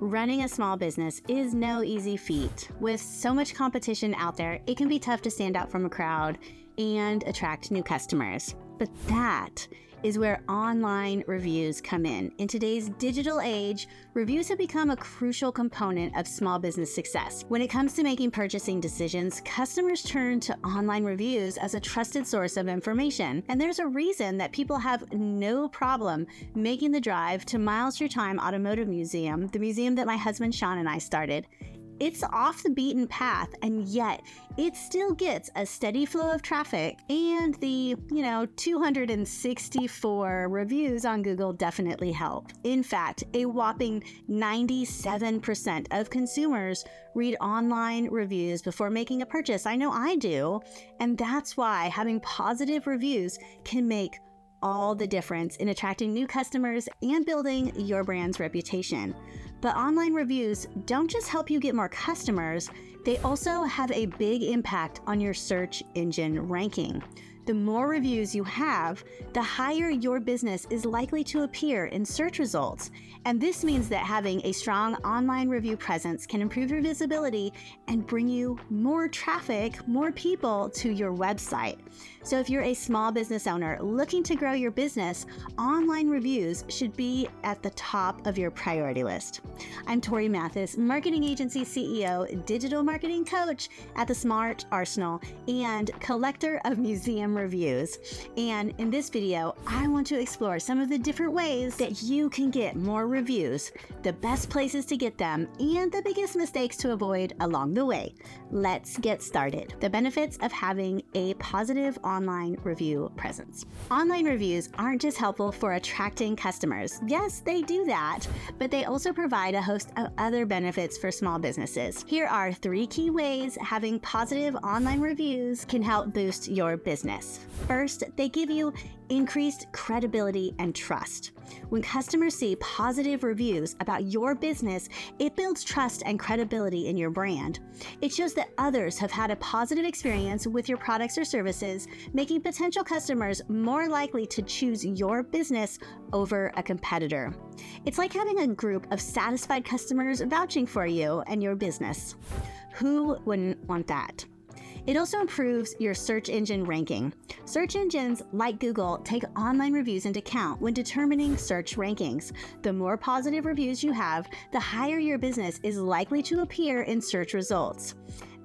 Running a small business is no easy feat. With so much competition out there, it can be tough to stand out from a crowd and attract new customers. But that is where online reviews come in. In today's digital age, reviews have become a crucial component of small business success. When it comes to making purchasing decisions, customers turn to online reviews as a trusted source of information. And there's a reason that people have no problem making the drive to Miles Through Time Automotive Museum, the museum that my husband Sean and I started. It's off the beaten path, and yet it still gets a steady flow of traffic. And the, you know, 264 reviews on Google definitely help. In fact, a whopping 97% of consumers read online reviews before making a purchase. I know I do. And that's why having positive reviews can make all the difference in attracting new customers and building your brand's reputation. But online reviews don't just help you get more customers, they also have a big impact on your search engine ranking. The more reviews you have, the higher your business is likely to appear in search results. And this means that having a strong online review presence can improve your visibility and bring you more traffic, more people to your website. So, if you're a small business owner looking to grow your business, online reviews should be at the top of your priority list. I'm Torie Mathis, marketing agency CEO, digital marketing coach at the Smart Arsenal, and collector of museum reviews. And in this video, I want to explore some of the different ways that you can get more reviews, the best places to get them, and the biggest mistakes to avoid along the way. Let's get started. The benefits of having a positive online review presence. Online reviews aren't just helpful for attracting customers. Yes, they do that, but they also provide a host of other benefits for small businesses. Here are three key ways having positive online reviews can help boost your business. First, they give you increased credibility and trust. When customers see positive reviews about your business, it builds trust and credibility in your brand. It shows that others have had a positive experience with your products or services, making potential customers more likely to choose your business over a competitor. It's like having a group of satisfied customers vouching for you and your business. Who wouldn't want that? It also improves your search engine ranking. Search engines like Google take online reviews into account when determining search rankings. The more positive reviews you have, the higher your business is likely to appear in search results.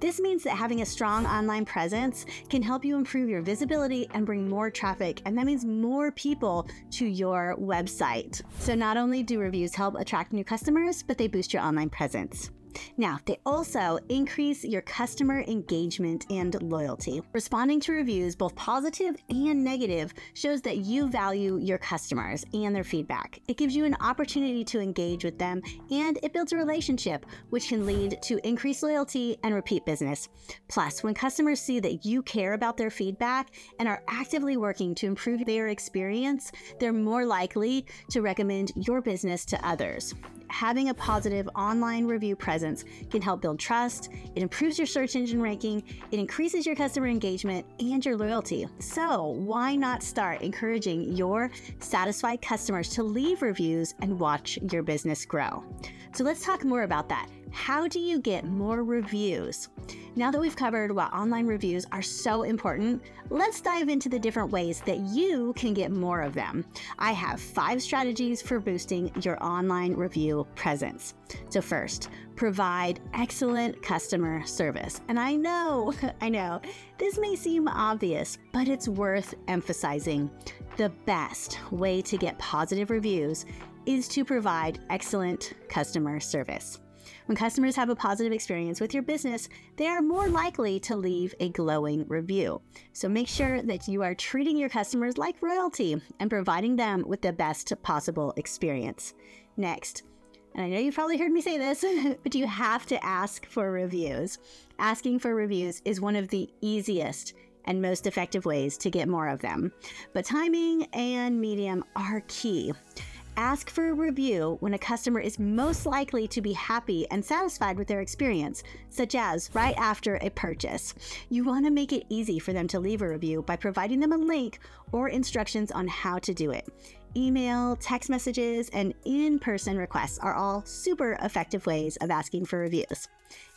This means that having a strong online presence can help you improve your visibility and bring more traffic, and that means more people to your website. So, not only do reviews help attract new customers, but they boost your online presence. Now, they also increase your customer engagement and loyalty. Responding to reviews, both positive and negative, shows that you value your customers and their feedback. It gives you an opportunity to engage with them and it builds a relationship, which can lead to increased loyalty and repeat business. Plus, when customers see that you care about their feedback and are actively working to improve their experience, they're more likely to recommend your business to others having a positive online review presence can help build trust, it improves your search engine ranking, it increases your customer engagement and your loyalty. So, why not start encouraging your satisfied customers to leave reviews and watch your business grow? So, let's talk more about that. How do you get more reviews? Now that we've covered why online reviews are so important, let's dive into the different ways that you can get more of them. I have five strategies for boosting your online review presence. So, first, provide excellent customer service. And I know, I know, this may seem obvious, but it's worth emphasizing. The best way to get positive reviews is to provide excellent customer service. When customers have a positive experience with your business, they are more likely to leave a glowing review. So make sure that you are treating your customers like royalty and providing them with the best possible experience. Next, and I know you've probably heard me say this, but you have to ask for reviews. Asking for reviews is one of the easiest and most effective ways to get more of them. But timing and medium are key. Ask for a review when a customer is most likely to be happy and satisfied with their experience, such as right after a purchase. You want to make it easy for them to leave a review by providing them a link or instructions on how to do it. email, text messages, and in person requests are all super effective ways of asking for reviews.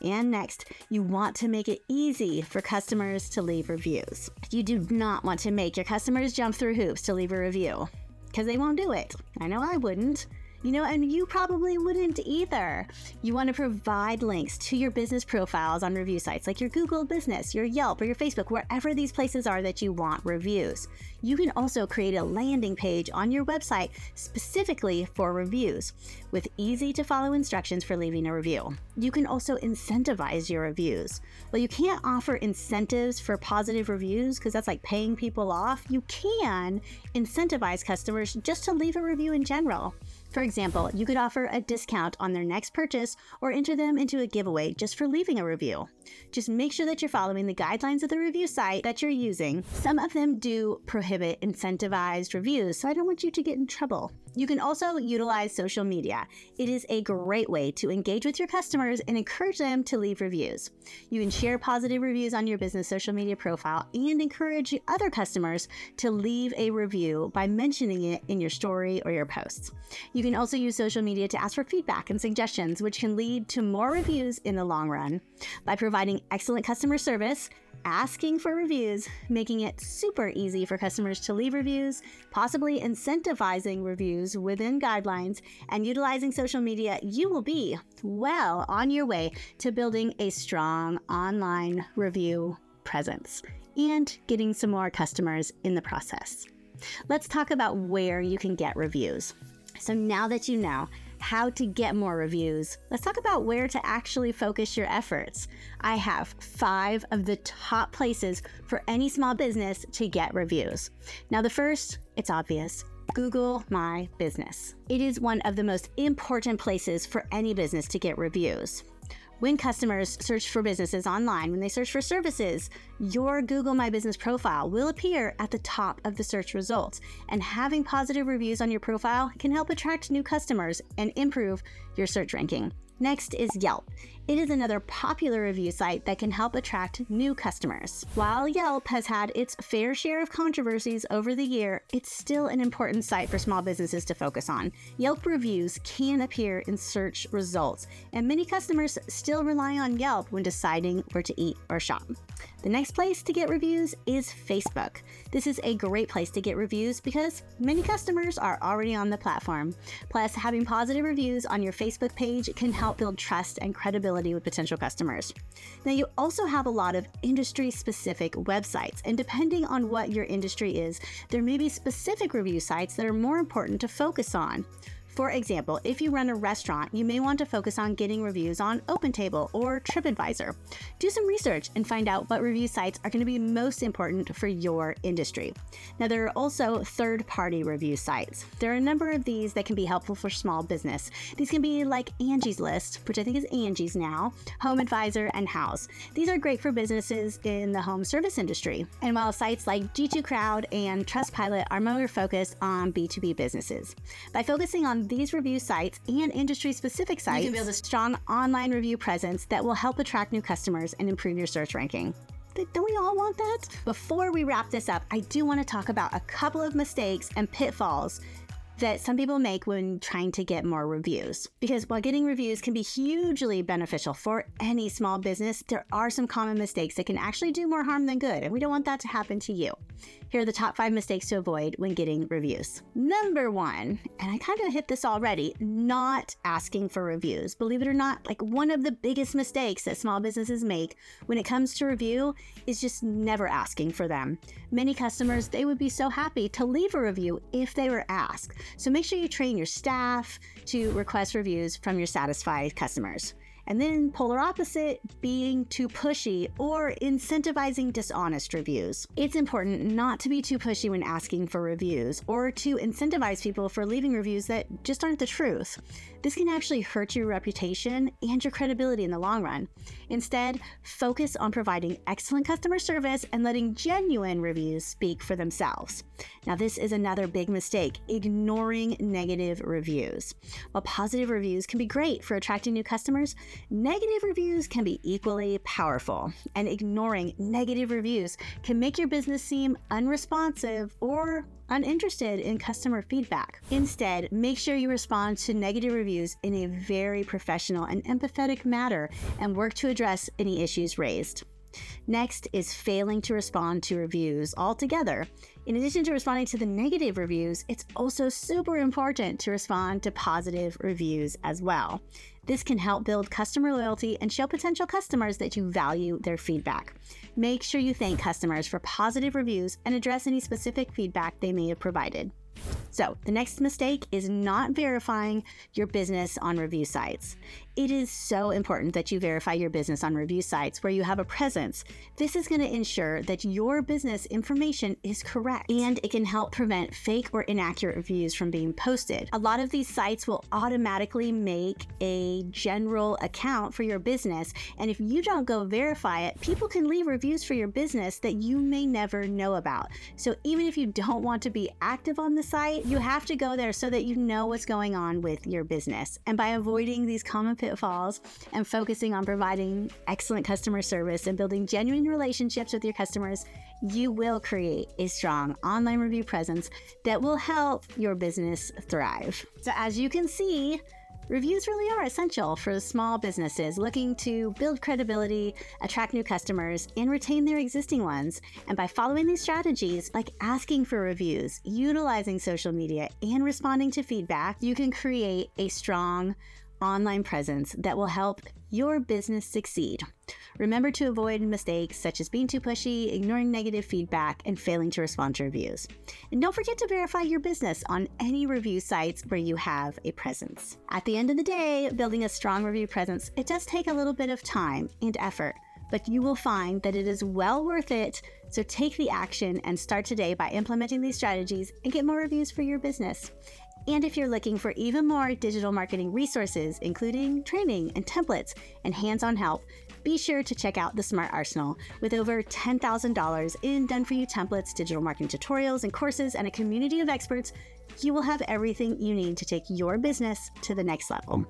And next, you want to make it easy for customers to leave reviews. You do not want to make your customers jump through hoops to leave a review because they won't do it. I know I wouldn't. You know, and you probably wouldn't either. You want to provide links to your business profiles on review sites like your Google Business, your Yelp, or your Facebook, wherever these places are that you want reviews. You can also create a landing page on your website specifically for reviews with easy to follow instructions for leaving a review. You can also incentivize your reviews. Well, you can't offer incentives for positive reviews because that's like paying people off. You can incentivize customers just to leave a review in general. For example, you could offer a discount on their next purchase or enter them into a giveaway just for leaving a review. Just make sure that you're following the guidelines of the review site that you're using. Some of them do prohibit incentivized reviews, so I don't want you to get in trouble. You can also utilize social media. It is a great way to engage with your customers and encourage them to leave reviews. You can share positive reviews on your business social media profile and encourage other customers to leave a review by mentioning it in your story or your posts. You can also use social media to ask for feedback and suggestions, which can lead to more reviews in the long run. By providing excellent customer service, asking for reviews, making it super easy for customers to leave reviews, possibly incentivizing reviews within guidelines, and utilizing social media, you will be well on your way to building a strong online review presence and getting some more customers in the process. Let's talk about where you can get reviews. So now that you know how to get more reviews, let's talk about where to actually focus your efforts. I have five of the top places for any small business to get reviews. Now, the first, it's obvious. Google My Business. It is one of the most important places for any business to get reviews. When customers search for businesses online, when they search for services, your Google My Business profile will appear at the top of the search results. And having positive reviews on your profile can help attract new customers and improve your search ranking. Next is Yelp. It is another popular review site that can help attract new customers. While Yelp has had its fair share of controversies over the year, it's still an important site for small businesses to focus on. Yelp reviews can appear in search results, and many customers still rely on Yelp when deciding where to eat or shop. The next place to get reviews is Facebook. This is a great place to get reviews because many customers are already on the platform. Plus, having positive reviews on your Facebook page can help build trust and credibility with potential customers. Now, you also have a lot of industry specific websites, and depending on what your industry is, there may be specific review sites that are more important to focus on. For example, if you run a restaurant, you may want to focus on getting reviews on OpenTable or TripAdvisor. Do some research and find out what review sites are going to be most important for your industry. Now, there are also third party review sites. There are a number of these that can be helpful for small business. These can be like Angie's List, which I think is Angie's now, Home Advisor, and Houzz. These are great for businesses in the home service industry. And while sites like G2 Crowd and Trustpilot are more focused on B2B businesses, by focusing on these review sites and industry specific sites, you can build a strong online review presence that will help attract new customers and improve your search ranking. Don't we all want that? Before we wrap this up, I do want to talk about a couple of mistakes and pitfalls that some people make when trying to get more reviews. Because while getting reviews can be hugely beneficial for any small business, there are some common mistakes that can actually do more harm than good, and we don't want that to happen to you. Here are the top five mistakes to avoid when getting reviews. Number one, and I kind of hit this already, not asking for reviews. Believe it or not, like one of the biggest mistakes that small businesses make when it comes to review is just never asking for them. Many customers, they would be so happy to leave a review if they were asked. So make sure you train your staff to request reviews from your satisfied customers. And then polar opposite, being too pushy or incentivizing dishonest reviews. It's important not to be too pushy when asking for reviews or to incentivize people for leaving reviews that just aren't the truth. This can actually hurt your reputation and your credibility in the long run. Instead, focus on providing excellent customer service and letting genuine reviews speak for themselves. Now, this is another big mistake ignoring negative reviews. While positive reviews can be great for attracting new customers, Negative reviews can be equally powerful, and ignoring negative reviews can make your business seem unresponsive or uninterested in customer feedback. Instead, make sure you respond to negative reviews in a very professional and empathetic manner and work to address any issues raised. Next is failing to respond to reviews altogether. In addition to responding to the negative reviews, it's also super important to respond to positive reviews as well. This can help build customer loyalty and show potential customers that you value their feedback. Make sure you thank customers for positive reviews and address any specific feedback they may have provided. So, the next mistake is not verifying your business on review sites. It is so important that you verify your business on review sites where you have a presence. This is going to ensure that your business information is correct and it can help prevent fake or inaccurate reviews from being posted. A lot of these sites will automatically make a general account for your business, and if you don't go verify it, people can leave reviews for your business that you may never know about. So, even if you don't want to be active on the site, you have to go there so that you know what's going on with your business. And by avoiding these common pitfalls and focusing on providing excellent customer service and building genuine relationships with your customers, you will create a strong online review presence that will help your business thrive. So, as you can see, Reviews really are essential for small businesses looking to build credibility, attract new customers, and retain their existing ones. And by following these strategies, like asking for reviews, utilizing social media, and responding to feedback, you can create a strong online presence that will help your business succeed. Remember to avoid mistakes such as being too pushy, ignoring negative feedback, and failing to respond to reviews. And don't forget to verify your business on any review sites where you have a presence. At the end of the day, building a strong review presence, it does take a little bit of time and effort, but you will find that it is well worth it. So take the action and start today by implementing these strategies and get more reviews for your business. And if you're looking for even more digital marketing resources, including training and templates and hands on help, be sure to check out the Smart Arsenal. With over $10,000 in done for you templates, digital marketing tutorials, and courses, and a community of experts, you will have everything you need to take your business to the next level. Um,